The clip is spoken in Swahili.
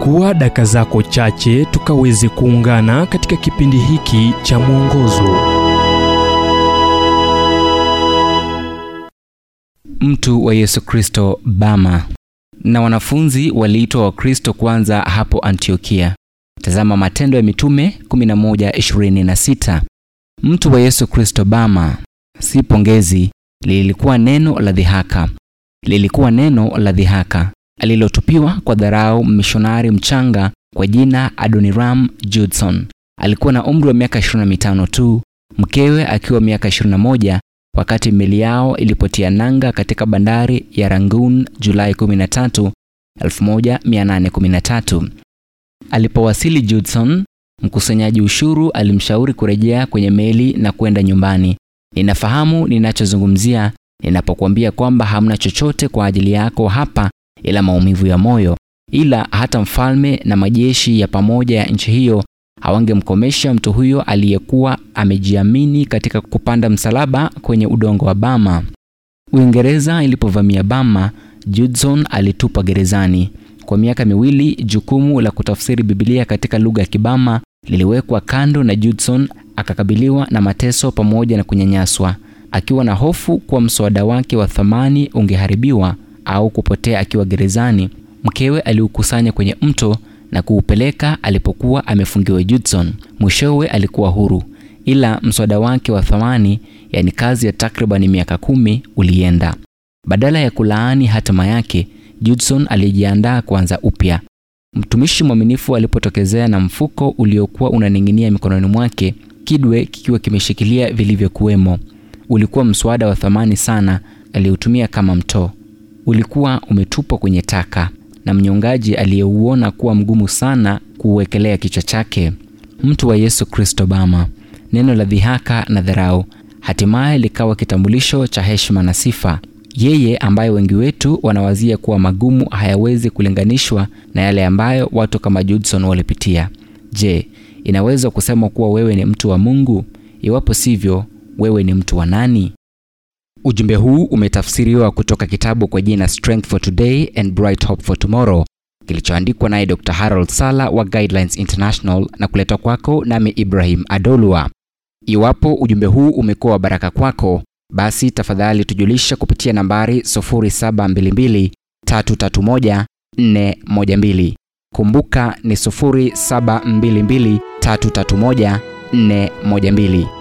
chukua daka zako chache tukaweze kuungana katika kipindi hiki cha mwongozo. Mtu wa yesu kristo bama. Na wanafunzi waliitwa wakristo kwanza hapo antiokia. Tazama matendo ya mitume 11:26 mtu wa yesu kristo bama. Si pongezi lilikuwa neno la dhihaka. Lilikuwa neno la dhihaka alilotupiwa kwa dharau mishonari mchanga kwa jina adoniram judson. Alikuwa na umri wa miaka 25 tu mkewe akiwa miaka 21 wakati meli yao ilipotia nanga katika bandari ya rangoon julai 13 1813 alipowasili judson mkusanyaji ushuru alimshauri kurejea kwenye meli na kwenda nyumbani. Ninafahamu ninachozungumzia ninapokuambia kwamba hamna chochote kwa ajili yako hapa ila maumivu ya moyo ila hata mfalme na majeshi ya pamoja ya nchi hiyo hawangemkomesha mtu huyo aliyekuwa amejiamini katika kupanda msalaba kwenye udongo wa bama. Uingereza ilipovamia bama judson alitupwa gerezani. Kwa miaka miwili jukumu la kutafsiri bibilia katika lugha ya kibama liliwekwa kando na judson akakabiliwa na mateso pamoja na kunyanyaswa. Akiwa na hofu kuwa mswada wake wa thamani ungeharibiwa au kupotea akiwa gerezani mkewe aliukusanya kwenye mto na kuupeleka alipokuwa amefungiwa judson. Mwishowe alikuwa huru ila mswada wake wa thamani yani kazi ya takribani miaka kumi ulienda. Badala ya kulaani hatima yake judson alijiandaa kuanza upya. Mtumishi mwaminifu alipotokezea na mfuko uliokuwa unaning'inia mikononi mwake kidwe kikiwa kimeshikilia vilivyokuwemo. Ulikuwa mswada wa thamani sana aliutumia kama mtoo ulikuwa umetupwa kwenye taka na mnyongaji aliyeuona kuwa mgumu sana kuuwekelea kichwa chake. Mtu wa yesu kristo bama neno la dhihaka na dharau hatimaye likawa kitambulisho cha heshima na sifa. Yeye ambaye wengi wetu wanawazia kuwa magumu hayawezi kulinganishwa na yale ambayo watu kama judson walipitia. Je inaweza kusema kuwa wewe ni mtu wa mungu? Iwapo sivyo wewe ni mtu wa nani ujumbe huu umetafsiriwa kutoka kitabu kwa jina strength for today and bright hope for tomorrow kilichoandikwa naye dr harold sala wa guidelines international na kuletwa kwako nami ibrahim Adolwa. iwapo ujumbe huu umekuwa wa baraka kwako basi tafadhali tujulisha kupitia nambari 0722 331 412 kumbuka ni 0722 331 412